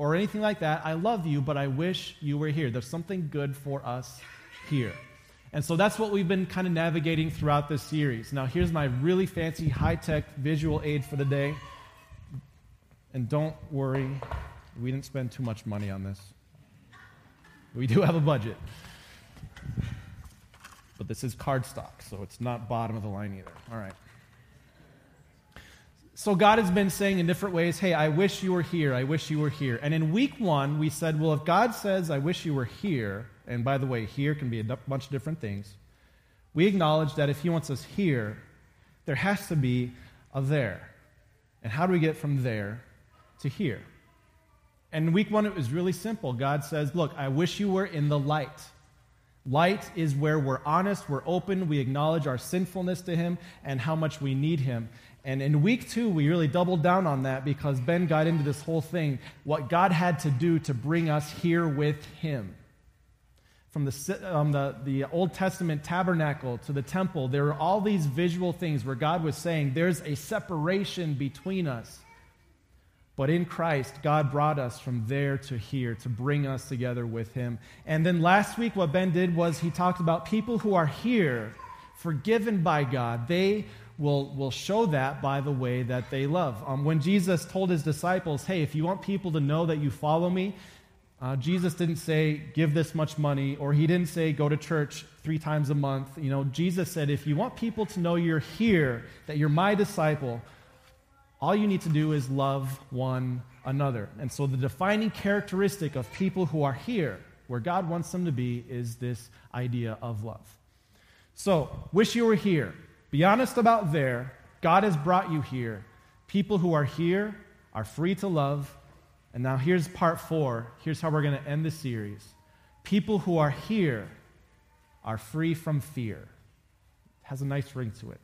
or anything like that. I love you, but I wish you were here. There's something good for us here. And so that's what we've been kind of navigating throughout this series. Now, here's my really fancy high tech visual aid for the day. And don't worry, we didn't spend too much money on this. We do have a budget. But this is cardstock, so it's not bottom of the line either. All right. So God has been saying in different ways, hey, I wish you were here. I wish you were here. And in week one, we said, well, if God says, I wish you were here, and by the way, here can be a bunch of different things, we acknowledge that if He wants us here, there has to be a there. And how do we get from there to here? And in week one, it was really simple. God says, Look, I wish you were in the light. Light is where we're honest, we're open, we acknowledge our sinfulness to Him and how much we need Him. And in week two, we really doubled down on that because Ben got into this whole thing what God had to do to bring us here with Him. From the, um, the, the Old Testament tabernacle to the temple, there were all these visual things where God was saying there's a separation between us. But in Christ, God brought us from there to here to bring us together with Him. And then last week, what Ben did was he talked about people who are here, forgiven by God. They will, will show that by the way that they love. Um, when Jesus told his disciples, hey, if you want people to know that you follow me, uh, Jesus didn't say, give this much money, or he didn't say, go to church three times a month. You know, Jesus said, if you want people to know you're here, that you're my disciple, all you need to do is love one another. And so the defining characteristic of people who are here, where God wants them to be, is this idea of love. So, wish you were here. Be honest about there. God has brought you here. People who are here are free to love. And now here's part four. Here's how we're going to end the series. People who are here are free from fear. It has a nice ring to it.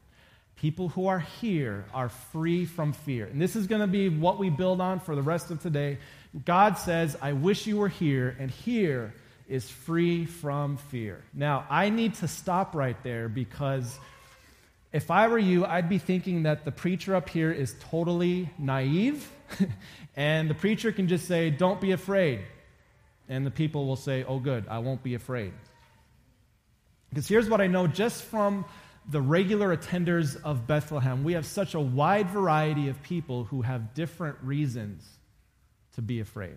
People who are here are free from fear. And this is going to be what we build on for the rest of today. God says, I wish you were here, and here is free from fear. Now, I need to stop right there because if I were you, I'd be thinking that the preacher up here is totally naive, and the preacher can just say, Don't be afraid. And the people will say, Oh, good, I won't be afraid. Because here's what I know just from the regular attenders of Bethlehem, we have such a wide variety of people who have different reasons to be afraid.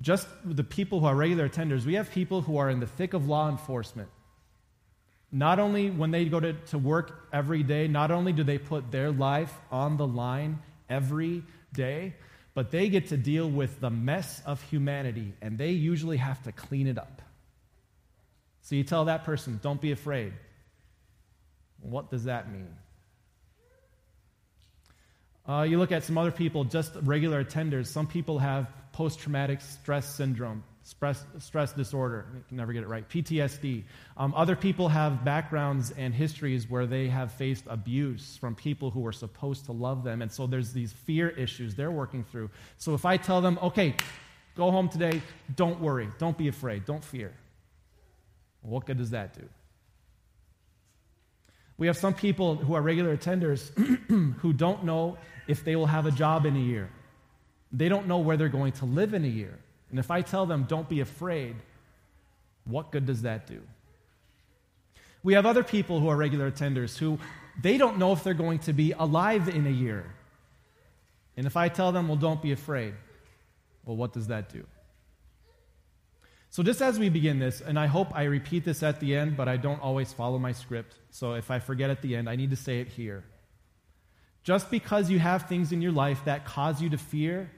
Just the people who are regular attenders, we have people who are in the thick of law enforcement. Not only when they go to, to work every day, not only do they put their life on the line every day, but they get to deal with the mess of humanity, and they usually have to clean it up. So you tell that person, don't be afraid. What does that mean? Uh, you look at some other people, just regular attenders. Some people have post traumatic stress syndrome, stress, stress disorder. I can never get it right. PTSD. Um, other people have backgrounds and histories where they have faced abuse from people who were supposed to love them. And so there's these fear issues they're working through. So if I tell them, okay, go home today, don't worry, don't be afraid, don't fear. What good does that do? We have some people who are regular attenders who don't know if they will have a job in a year. They don't know where they're going to live in a year. And if I tell them, don't be afraid, what good does that do? We have other people who are regular attenders who they don't know if they're going to be alive in a year. And if I tell them, well, don't be afraid, well, what does that do? So, just as we begin this, and I hope I repeat this at the end, but I don't always follow my script. So, if I forget at the end, I need to say it here. Just because you have things in your life that cause you to fear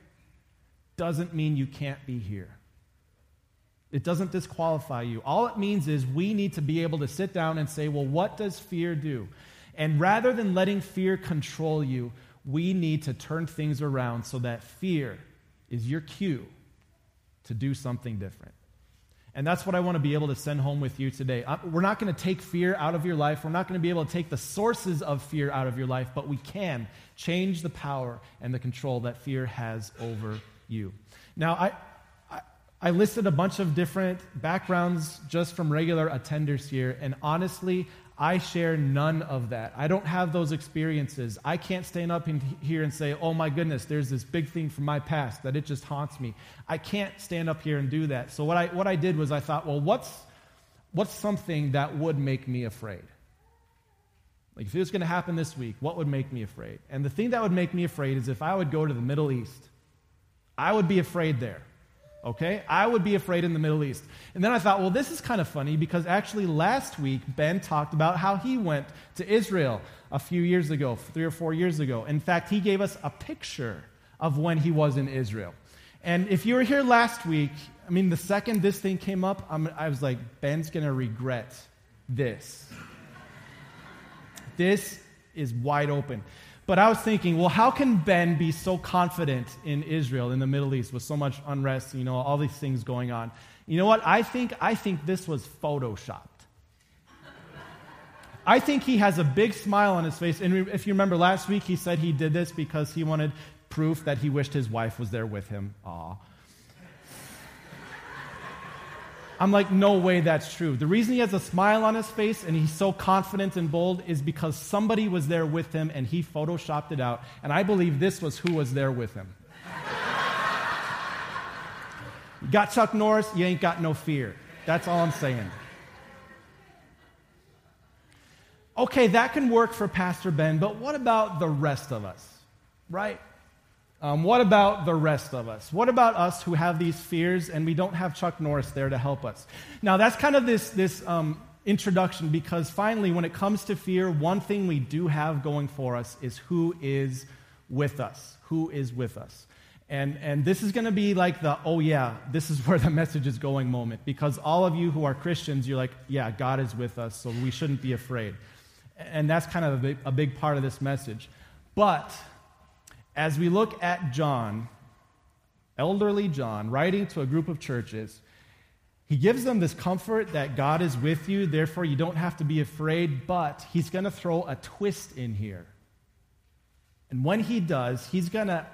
doesn't mean you can't be here. It doesn't disqualify you. All it means is we need to be able to sit down and say, well, what does fear do? And rather than letting fear control you, we need to turn things around so that fear is your cue to do something different. And that's what I want to be able to send home with you today. Uh, we're not going to take fear out of your life. We're not going to be able to take the sources of fear out of your life, but we can change the power and the control that fear has over you. Now, I, I, I listed a bunch of different backgrounds just from regular attenders here, and honestly, I share none of that. I don't have those experiences. I can't stand up in here and say, oh my goodness, there's this big thing from my past that it just haunts me. I can't stand up here and do that. So what I, what I did was I thought, well, what's, what's something that would make me afraid? Like if it was going to happen this week, what would make me afraid? And the thing that would make me afraid is if I would go to the Middle East. I would be afraid there. Okay? I would be afraid in the Middle East. And then I thought, well, this is kind of funny because actually last week Ben talked about how he went to Israel a few years ago, three or four years ago. In fact, he gave us a picture of when he was in Israel. And if you were here last week, I mean, the second this thing came up, I'm, i was like, Ben's going to regret this. this is wide open. But I was thinking, well, how can Ben be so confident in Israel, in the Middle East, with so much unrest, you know, all these things going on? You know what? I think, I think this was photoshopped. I think he has a big smile on his face. And if you remember last week, he said he did this because he wanted proof that he wished his wife was there with him. Aw. I'm like, no way that's true. The reason he has a smile on his face and he's so confident and bold is because somebody was there with him and he photoshopped it out. And I believe this was who was there with him. you got Chuck Norris, you ain't got no fear. That's all I'm saying. Okay, that can work for Pastor Ben, but what about the rest of us? Right? Um, what about the rest of us? What about us who have these fears and we don't have Chuck Norris there to help us? Now, that's kind of this, this um, introduction because finally, when it comes to fear, one thing we do have going for us is who is with us. Who is with us? And, and this is going to be like the, oh yeah, this is where the message is going moment. Because all of you who are Christians, you're like, yeah, God is with us, so we shouldn't be afraid. And that's kind of a big, a big part of this message. But as we look at John, elderly John, writing to a group of churches, he gives them this comfort that God is with you, therefore you don't have to be afraid, but he's going to throw a twist in here. And when he does, he's going to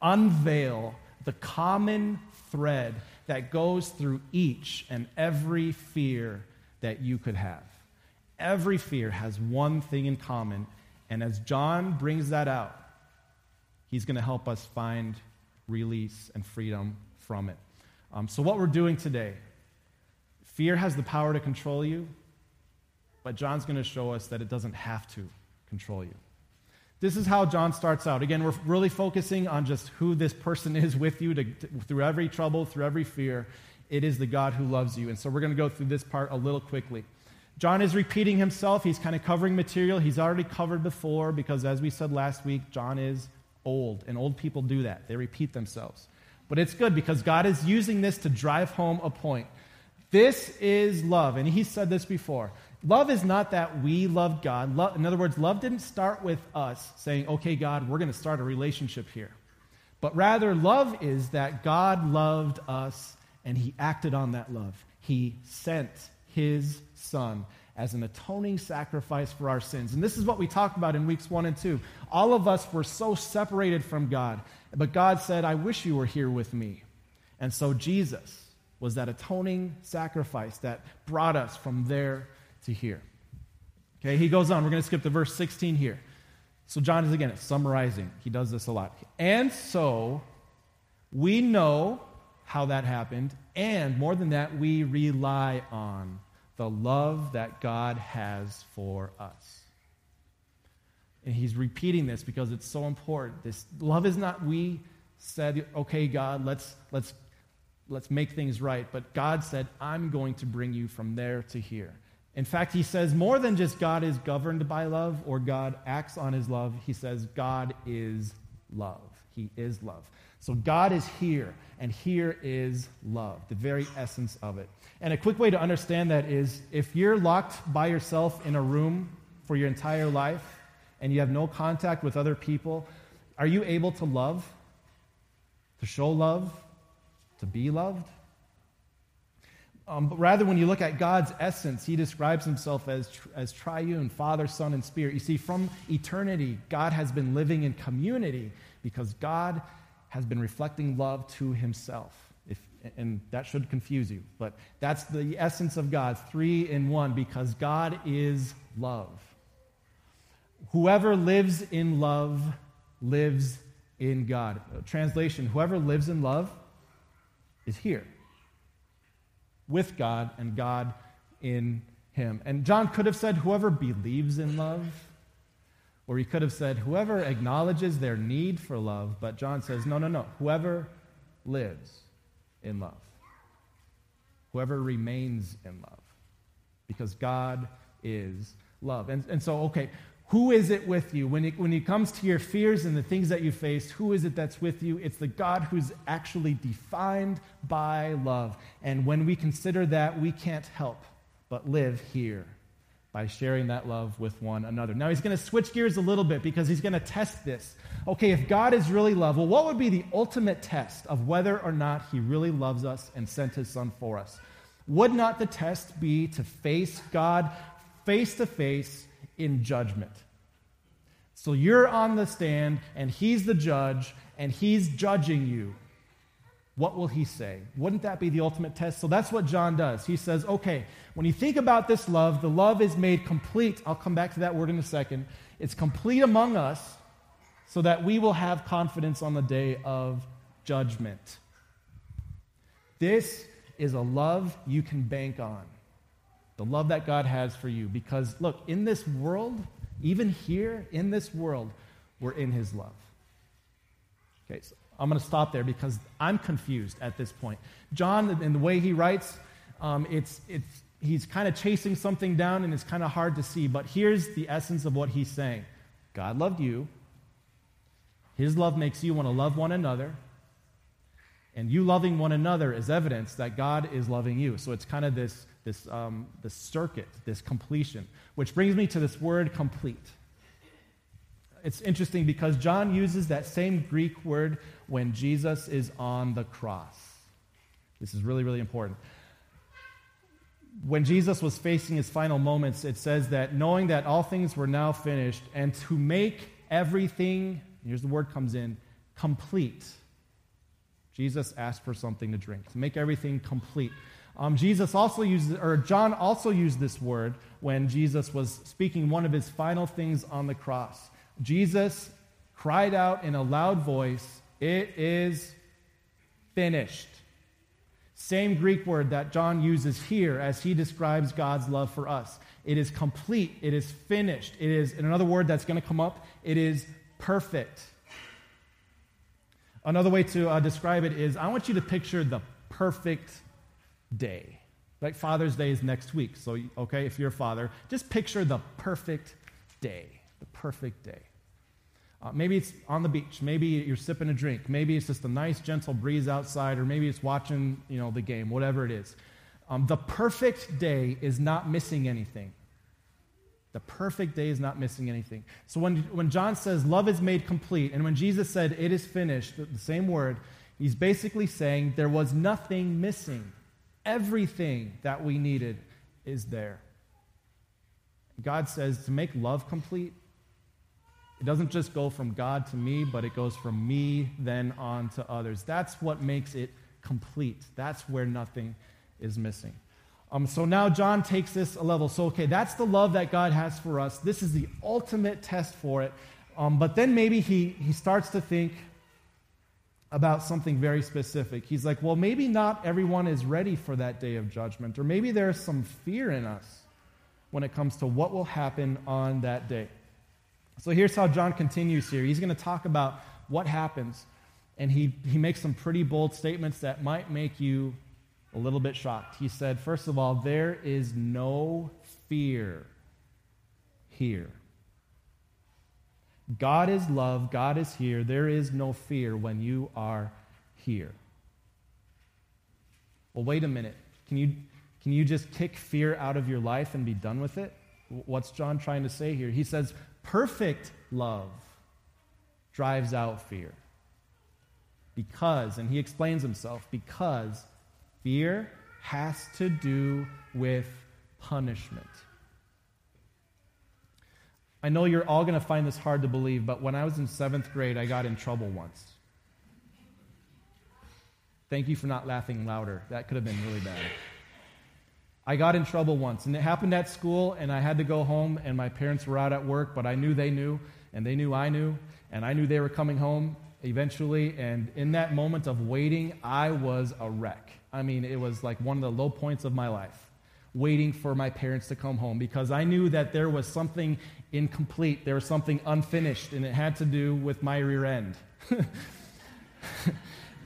unveil the common thread that goes through each and every fear that you could have. Every fear has one thing in common. And as John brings that out, He's going to help us find release and freedom from it. Um, so, what we're doing today, fear has the power to control you, but John's going to show us that it doesn't have to control you. This is how John starts out. Again, we're really focusing on just who this person is with you to, to, through every trouble, through every fear. It is the God who loves you. And so we're going to go through this part a little quickly. John is repeating himself. He's kind of covering material he's already covered before because, as we said last week, John is old, and old people do that. They repeat themselves. But it's good because God is using this to drive home a point. This is love. And he said this before. Love is not that we loved God. Love, in other words, love didn't start with us saying, okay, God, we're going to start a relationship here. But rather, love is that God loved us and he acted on that love. He sent his son as an atoning sacrifice for our sins. And this is what we talked about in weeks one and two. All of us were so separated from God, but God said, I wish you were here with me. And so Jesus was that atoning sacrifice that brought us from there to here. Okay, he goes on. We're going to skip to verse 16 here. So, John is again summarizing. He does this a lot. And so, we know how that happened, and more than that, we rely on the love that God has for us. And he's repeating this because it's so important. This love is not we said, okay, God, let's, let's, let's make things right. But God said, I'm going to bring you from there to here. In fact, he says more than just God is governed by love or God acts on his love. He says God is love. He is love. So God is here, and here is love, the very essence of it. And a quick way to understand that is if you're locked by yourself in a room for your entire life and you have no contact with other people, are you able to love? To show love? To be loved? Um, but rather, when you look at God's essence, he describes himself as, as triune, Father, Son, and Spirit. You see, from eternity, God has been living in community because God has been reflecting love to himself. If, and that should confuse you, but that's the essence of God, three in one, because God is love. Whoever lives in love lives in God. Uh, translation Whoever lives in love is here with God and God in him. And John could have said, Whoever believes in love, or he could have said, Whoever acknowledges their need for love. But John says, No, no, no. Whoever lives in love, whoever remains in love, because God is love. And, and so, okay, who is it with you? When it, when it comes to your fears and the things that you face, who is it that's with you? It's the God who's actually defined by love. And when we consider that, we can't help but live here by sharing that love with one another. Now, he's going to switch gears a little bit because he's going to test this. Okay, if God is really love, well, what would be the ultimate test of whether or not he really loves us and sent his son for us? Would not the test be to face God face to face in judgment. So you're on the stand, and he's the judge, and he's judging you. What will he say? Wouldn't that be the ultimate test? So that's what John does. He says, okay, when you think about this love, the love is made complete. I'll come back to that word in a second. It's complete among us so that we will have confidence on the day of judgment. This is a love you can bank on the love that God has for you. Because, look, in this world, even here in this world, we're in His love. Okay, so I'm going to stop there because I'm confused at this point. John, in the way he writes, um, it's, it's, he's kind of chasing something down and it's kind of hard to see. But here's the essence of what he's saying God loved you. His love makes you want to love one another. And you loving one another is evidence that God is loving you. So it's kind of this this, um, this circuit, this completion, which brings me to this word complete. It's interesting because John uses that same Greek word when Jesus is on the cross. This is really, really important. When Jesus was facing his final moments, it says that knowing that all things were now finished and to make everything, here's the word comes in, complete. Jesus asked for something to drink, to make everything complete. Um, Jesus also used, or John also used this word when Jesus was speaking one of his final things on the cross. Jesus cried out in a loud voice, It is finished. Same Greek word that John uses here as he describes God's love for us. It is complete. It is finished. It is, in another word that's going to come up, it is perfect. Another way to uh, describe it is I want you to picture the perfect day. Like Father's Day is next week. So, okay, if you're a father, just picture the perfect day. The perfect day. Uh, maybe it's on the beach. Maybe you're sipping a drink. Maybe it's just a nice, gentle breeze outside, or maybe it's watching, you know, the game, whatever it is. Um, the perfect day is not missing anything. The perfect day is not missing anything. So when, when John says love is made complete, and when Jesus said it is finished, the same word, he's basically saying there was nothing missing. Everything that we needed is there. God says to make love complete, it doesn't just go from God to me, but it goes from me then on to others. That's what makes it complete. That's where nothing is missing. Um, so now John takes this a level. So, okay, that's the love that God has for us. This is the ultimate test for it. Um, but then maybe he, he starts to think, about something very specific. He's like, well, maybe not everyone is ready for that day of judgment, or maybe there's some fear in us when it comes to what will happen on that day. So here's how John continues here. He's going to talk about what happens, and he, he makes some pretty bold statements that might make you a little bit shocked. He said, first of all, there is no fear here. God is love. God is here. There is no fear when you are here. Well, wait a minute. Can you, can you just kick fear out of your life and be done with it? What's John trying to say here? He says, perfect love drives out fear. Because, and he explains himself, because fear has to do with punishment. I know you're all going to find this hard to believe, but when I was in seventh grade, I got in trouble once. Thank you for not laughing louder. That could have been really bad. I got in trouble once, and it happened at school, and I had to go home, and my parents were out at work, but I knew they knew, and they knew I knew, and I knew they were coming home eventually. And in that moment of waiting, I was a wreck. I mean, it was like one of the low points of my life, waiting for my parents to come home, because I knew that there was something incomplete, there was something unfinished, and it had to do with my rear end.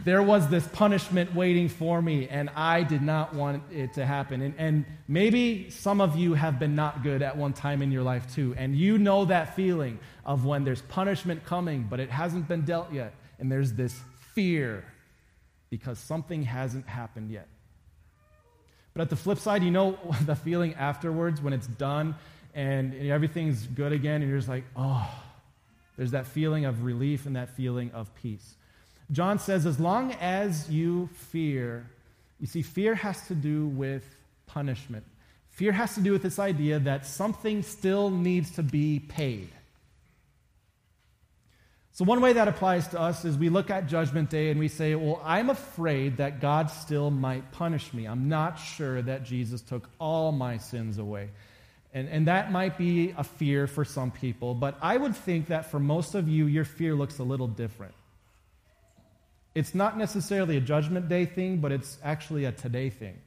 there was this punishment waiting for me, and I did not want it to happen. And, and, maybe some of you have been not good at one time in your life too, and you know that feeling of when there's punishment coming, but it hasn't been dealt yet, and there's this fear because something hasn't happened yet. But at the flip side, you know the feeling afterwards when it's done and everything's good again, and you're just like, oh, there's that feeling of relief and that feeling of peace. John says, as long as you fear, you see, fear has to do with punishment. Fear has to do with this idea that something still needs to be paid. So, one way that applies to us is we look at Judgment Day and we say, Well, I'm afraid that God still might punish me. I'm not sure that Jesus took all my sins away. And, and that might be a fear for some people, but I would think that for most of you, your fear looks a little different. It's not necessarily a judgment day thing, but it's actually a today thing.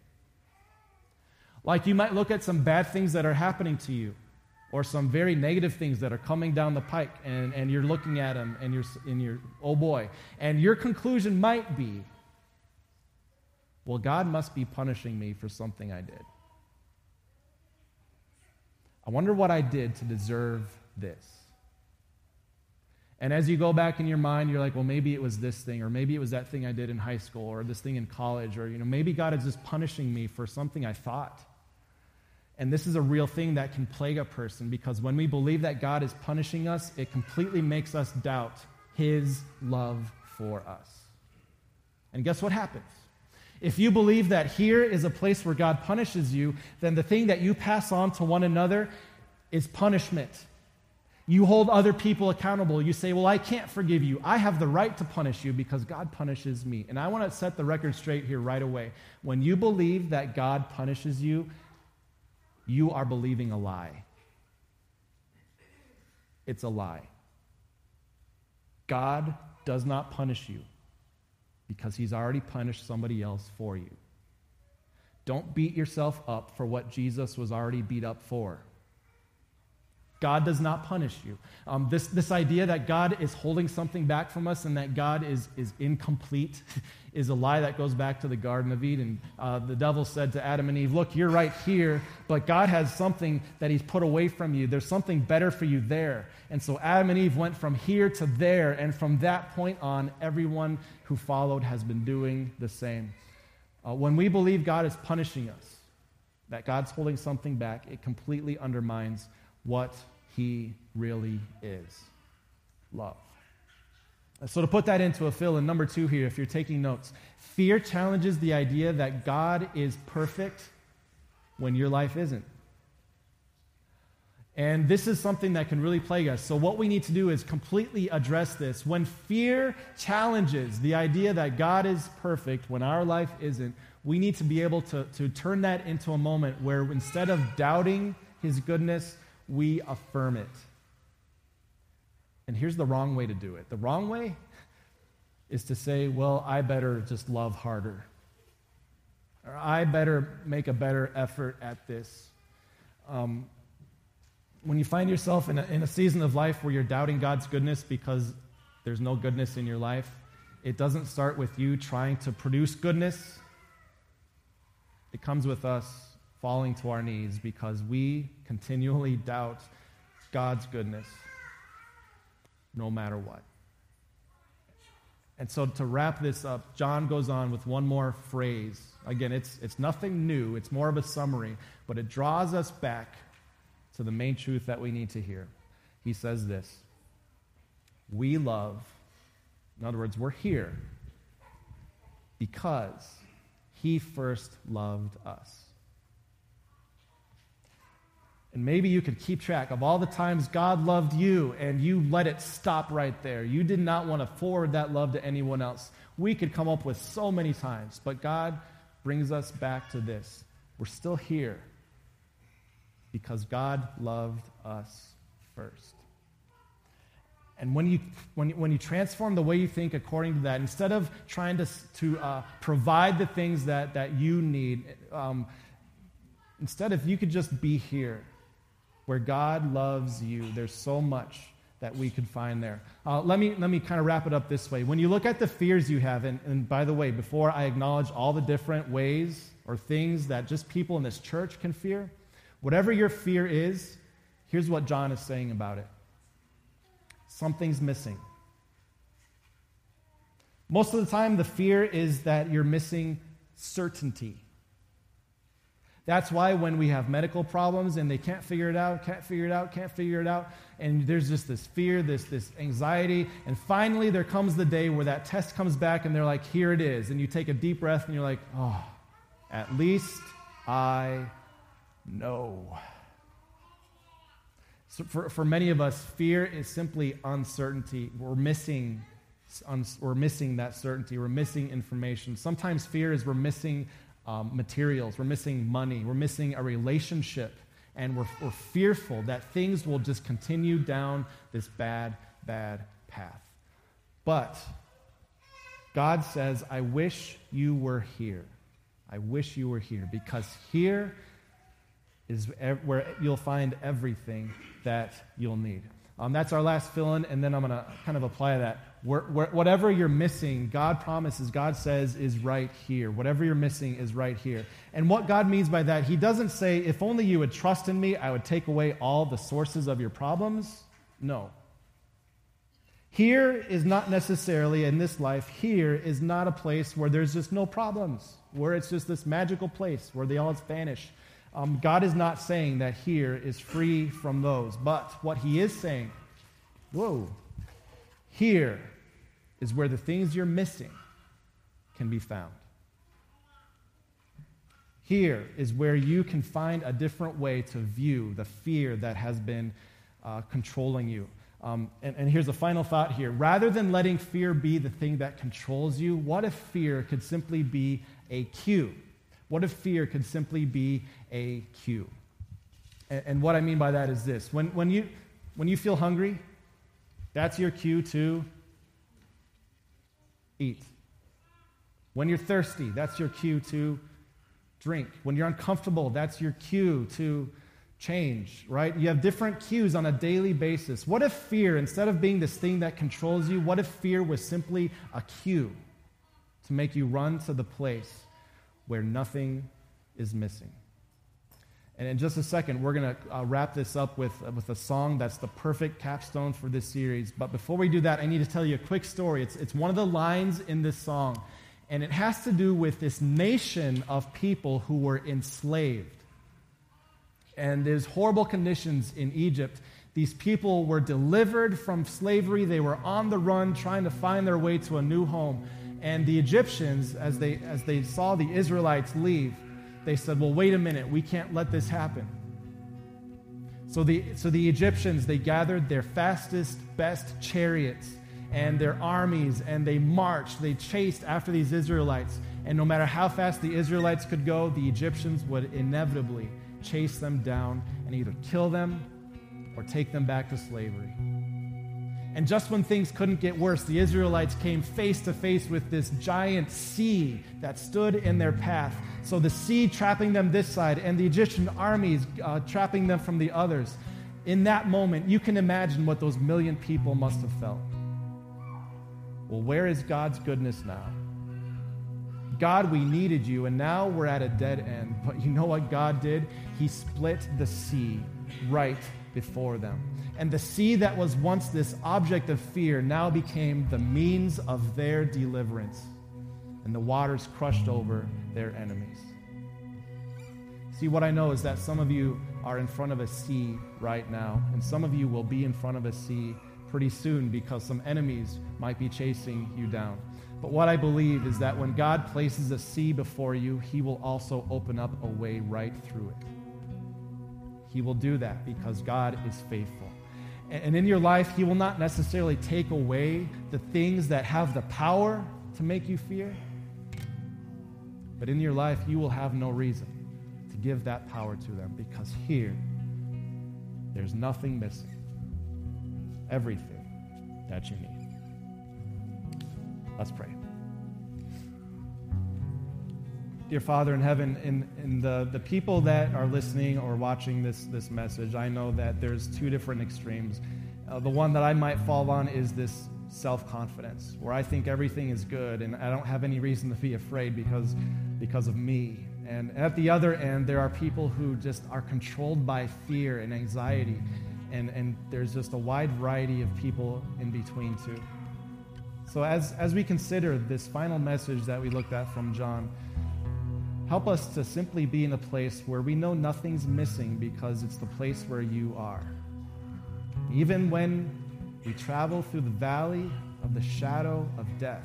Like you might look at some bad things that are happening to you, or some very negative things that are coming down the pike, and, and you're looking at them, and you're, and you're, oh boy. And your conclusion might be, well, God must be punishing me for something I did. I wonder what I did to deserve this. And as you go back in your mind, you're like, well, maybe it was this thing, or maybe it was that thing I did in high school, or this thing in college, or, you know, maybe God is just punishing me for something I thought. And this is a real thing that can plague a person because when we believe that God is punishing us, it completely makes us doubt his love for us. And guess what happens? If you believe that here is a place where God punishes you, then the thing that you pass on to one another is punishment. You hold other people accountable. You say, Well, I can't forgive you. I have the right to punish you because God punishes me. And I want to set the record straight here right away. When you believe that God punishes you, you are believing a lie. It's a lie. God does not punish you because he's already punished somebody else for you. Don't beat yourself up for what Jesus was already beat up for. God does not punish you. Um, this, this idea that God is holding something back from us and that God is, is incomplete is a lie that goes back to the Garden of Eden. Uh, the devil said to Adam and Eve, Look, you're right here, but God has something that he's put away from you. There's something better for you there. And so Adam and Eve went from here to there, and from that point on, everyone who followed has been doing the same. Uh, when we believe God is punishing us, that God's holding something back, it completely undermines what he really is love. So, to put that into a fill in number two here, if you're taking notes, fear challenges the idea that God is perfect when your life isn't. And this is something that can really plague us. So, what we need to do is completely address this. When fear challenges the idea that God is perfect when our life isn't, we need to be able to, to turn that into a moment where instead of doubting his goodness, we affirm it. And here's the wrong way to do it the wrong way is to say, well, I better just love harder. Or I better make a better effort at this. Um, when you find yourself in a, in a season of life where you're doubting God's goodness because there's no goodness in your life, it doesn't start with you trying to produce goodness. It comes with us falling to our knees because we continually doubt God's goodness no matter what. And so to wrap this up, John goes on with one more phrase. Again, it's, it's nothing new, it's more of a summary, but it draws us back to the main truth that we need to hear. He says this We love, in other words, we're here because he first loved us. And maybe you could keep track of all the times God loved you and you let it stop right there. You did not want to forward that love to anyone else. We could come up with so many times, but God brings us back to this. We're still here because God loved us first. And when you, when, when you transform the way you think according to that, instead of trying to, to uh, provide the things that, that you need, um, instead, if you could just be here where God loves you, there's so much that we could find there. Uh, let, me, let me kind of wrap it up this way. When you look at the fears you have, and, and by the way, before I acknowledge all the different ways or things that just people in this church can fear, whatever your fear is, here's what John is saying about it something's missing. Most of the time, the fear is that you're missing certainty. That's why when we have medical problems and they can't figure it out, can't figure it out, can't figure it out, and there's just this fear, this, this anxiety, and finally there comes the day where that test comes back and they're like, here it is. And you take a deep breath and you're like, oh, at least I know. So for, for many of us, fear is simply uncertainty. We're missing, we're missing that certainty. We're missing information. Sometimes fear is we're missing um, materials, we're missing money, we're missing a relationship, and we're, we're fearful that things will just continue down this bad, bad path. But God says, I wish you were here. I wish you were here because here is where you'll find everything that you'll need. Um, that's our last fill in, and then I'm going to kind of apply that. Whatever you're missing, God promises, God says, is right here. Whatever you're missing is right here. And what God means by that, He doesn't say, if only you would trust in me, I would take away all the sources of your problems. No. Here is not necessarily, in this life, here is not a place where there's just no problems, where it's just this magical place where they all vanish. Um, God is not saying that here is free from those, but what He is saying, whoa, here is where the things you're missing can be found. Here is where you can find a different way to view the fear that has been uh, controlling you. Um, and, and here's a final thought here. Rather than letting fear be the thing that controls you, what if fear could simply be a cue? What if fear could simply be a cue? And, and what I mean by that is this when, when, you, when you feel hungry, that's your cue to eat. When you're thirsty, that's your cue to drink. When you're uncomfortable, that's your cue to change, right? You have different cues on a daily basis. What if fear, instead of being this thing that controls you, what if fear was simply a cue to make you run to the place where nothing is missing. And in just a second, we're going to uh, wrap this up with, uh, with a song that's the perfect capstone for this series. But before we do that, I need to tell you a quick story. It's, it's one of the lines in this song, and it has to do with this nation of people who were enslaved. And there's horrible conditions in Egypt. These people were delivered from slavery, they were on the run trying to find their way to a new home. And the Egyptians, as they, as they saw the Israelites leave, they said, Well, wait a minute, we can't let this happen. So the, so the Egyptians, they gathered their fastest, best chariots and their armies, and they marched, they chased after these Israelites. And no matter how fast the Israelites could go, the Egyptians would inevitably chase them down and either kill them or take them back to slavery. And just when things couldn't get worse, the Israelites came face to face with this giant sea that stood in their path. So the sea trapping them this side, and the Egyptian armies uh, trapping them from the others. In that moment, you can imagine what those million people must have felt. Well, where is God's goodness now? God, we needed you, and now we're at a dead end. But you know what God did? He split the sea right before them. And the sea that was once this object of fear now became the means of their deliverance. And the waters crushed over their enemies. See, what I know is that some of you are in front of a sea right now, and some of you will be in front of a sea pretty soon because some enemies might be chasing you down. But what I believe is that when God places a sea before you, He will also open up a way right through it. He will do that because God is faithful. And in your life, He will not necessarily take away the things that have the power to make you fear. But in your life, you will have no reason to give that power to them because here, there's nothing missing. Everything that you need. Let's pray. Dear Father in heaven, in, in the, the people that are listening or watching this, this message, I know that there's two different extremes. Uh, the one that I might fall on is this self confidence, where I think everything is good and I don't have any reason to be afraid because, because of me. And at the other end, there are people who just are controlled by fear and anxiety. And, and there's just a wide variety of people in between, too. So, as, as we consider this final message that we looked at from John, Help us to simply be in a place where we know nothing's missing because it's the place where you are. Even when we travel through the valley of the shadow of death,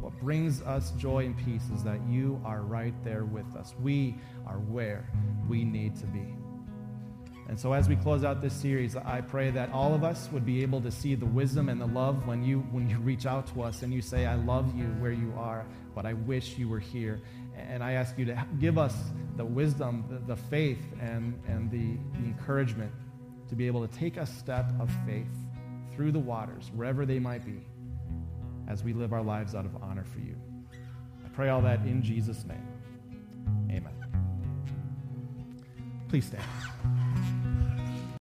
what brings us joy and peace is that you are right there with us. We are where we need to be. And so as we close out this series, I pray that all of us would be able to see the wisdom and the love when you when you reach out to us and you say, I love you where you are, but I wish you were here. And I ask you to give us the wisdom, the, the faith, and, and the, the encouragement to be able to take a step of faith through the waters, wherever they might be, as we live our lives out of honor for you. I pray all that in Jesus' name. Amen. Please stand.